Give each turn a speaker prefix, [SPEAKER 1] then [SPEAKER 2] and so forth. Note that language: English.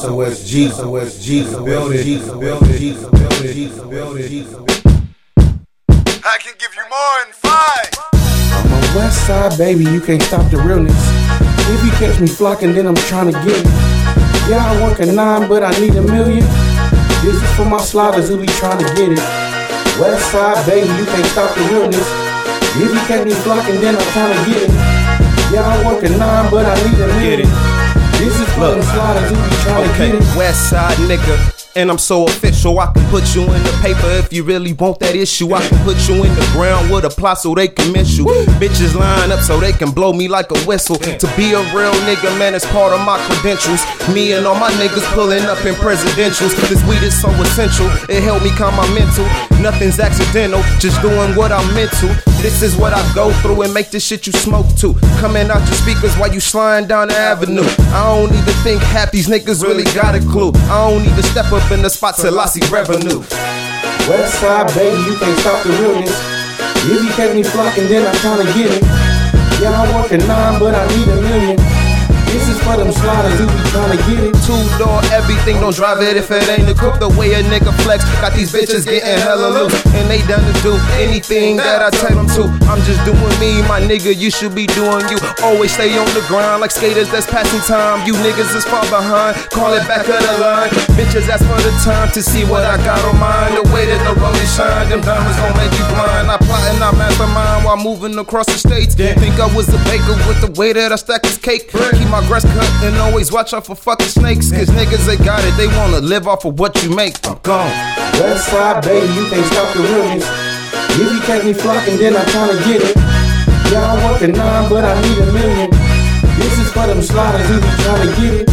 [SPEAKER 1] SOSG, SOSG, the building, the building, the building, the building.
[SPEAKER 2] I can give you more in five.
[SPEAKER 3] I'm a west side baby, you can't stop the realness. If you catch me flocking, then I'm trying to get it. Yeah, I work a nine, but I need a million. This is for my sliders who be trying to get it. West side baby, you can't stop the realness. If you catch me flocking, then I'm trying to get it. Yeah, I work a nine, but I need a million. This is for them sliders who be trying
[SPEAKER 4] Okay. West Side nigga. And I'm so official, I can put you in the paper if you really want that issue. I can put you in the ground with a plot so they can miss you. Bitches line up so they can blow me like a whistle. To be a real nigga, man, it's part of my credentials. Me and all my niggas pulling up in presidentials. This weed is so essential, it helped me calm my mental. Nothing's accidental, just doing what I'm meant to. This is what I go through and make this shit you smoke to. Coming out your speakers while you sliding down the avenue. I don't even think half these niggas really got a clue. I don't even step up in the spot till I see revenue.
[SPEAKER 3] West side, baby, you can't stop the realness. If you catch me flocking, then I'm trying to get it. Yeah, I work a nine, but I need a million. This is for them sliders who be trying to get it.
[SPEAKER 4] Two door everything, don't drive it if it ain't a coupe. The way a nigga flex, got these bitches getting hella loose. And they done to do anything that I tell them to. I'm just doing me, my nigga, you should be doing you. Always stay on the grind like skaters that's passing time. You niggas is far behind, call it back of the line. Bitches ask for the time to see what I got on mine. The way that the rollie shine, them diamonds gon' make you blind. I plot and I while moving across the states. Think I was a baker with the way that I stack this cake. Keep my grass cut and always watch out for fucking snakes. Cause niggas they got it, they wanna live off of what you make. I'm gone.
[SPEAKER 3] West side, baby, you can't stop the realness. If you catch me flocking, then I'm trying to get it. Yeah, I work a nine, but I need a million. This is for them sliders who be trying to get it.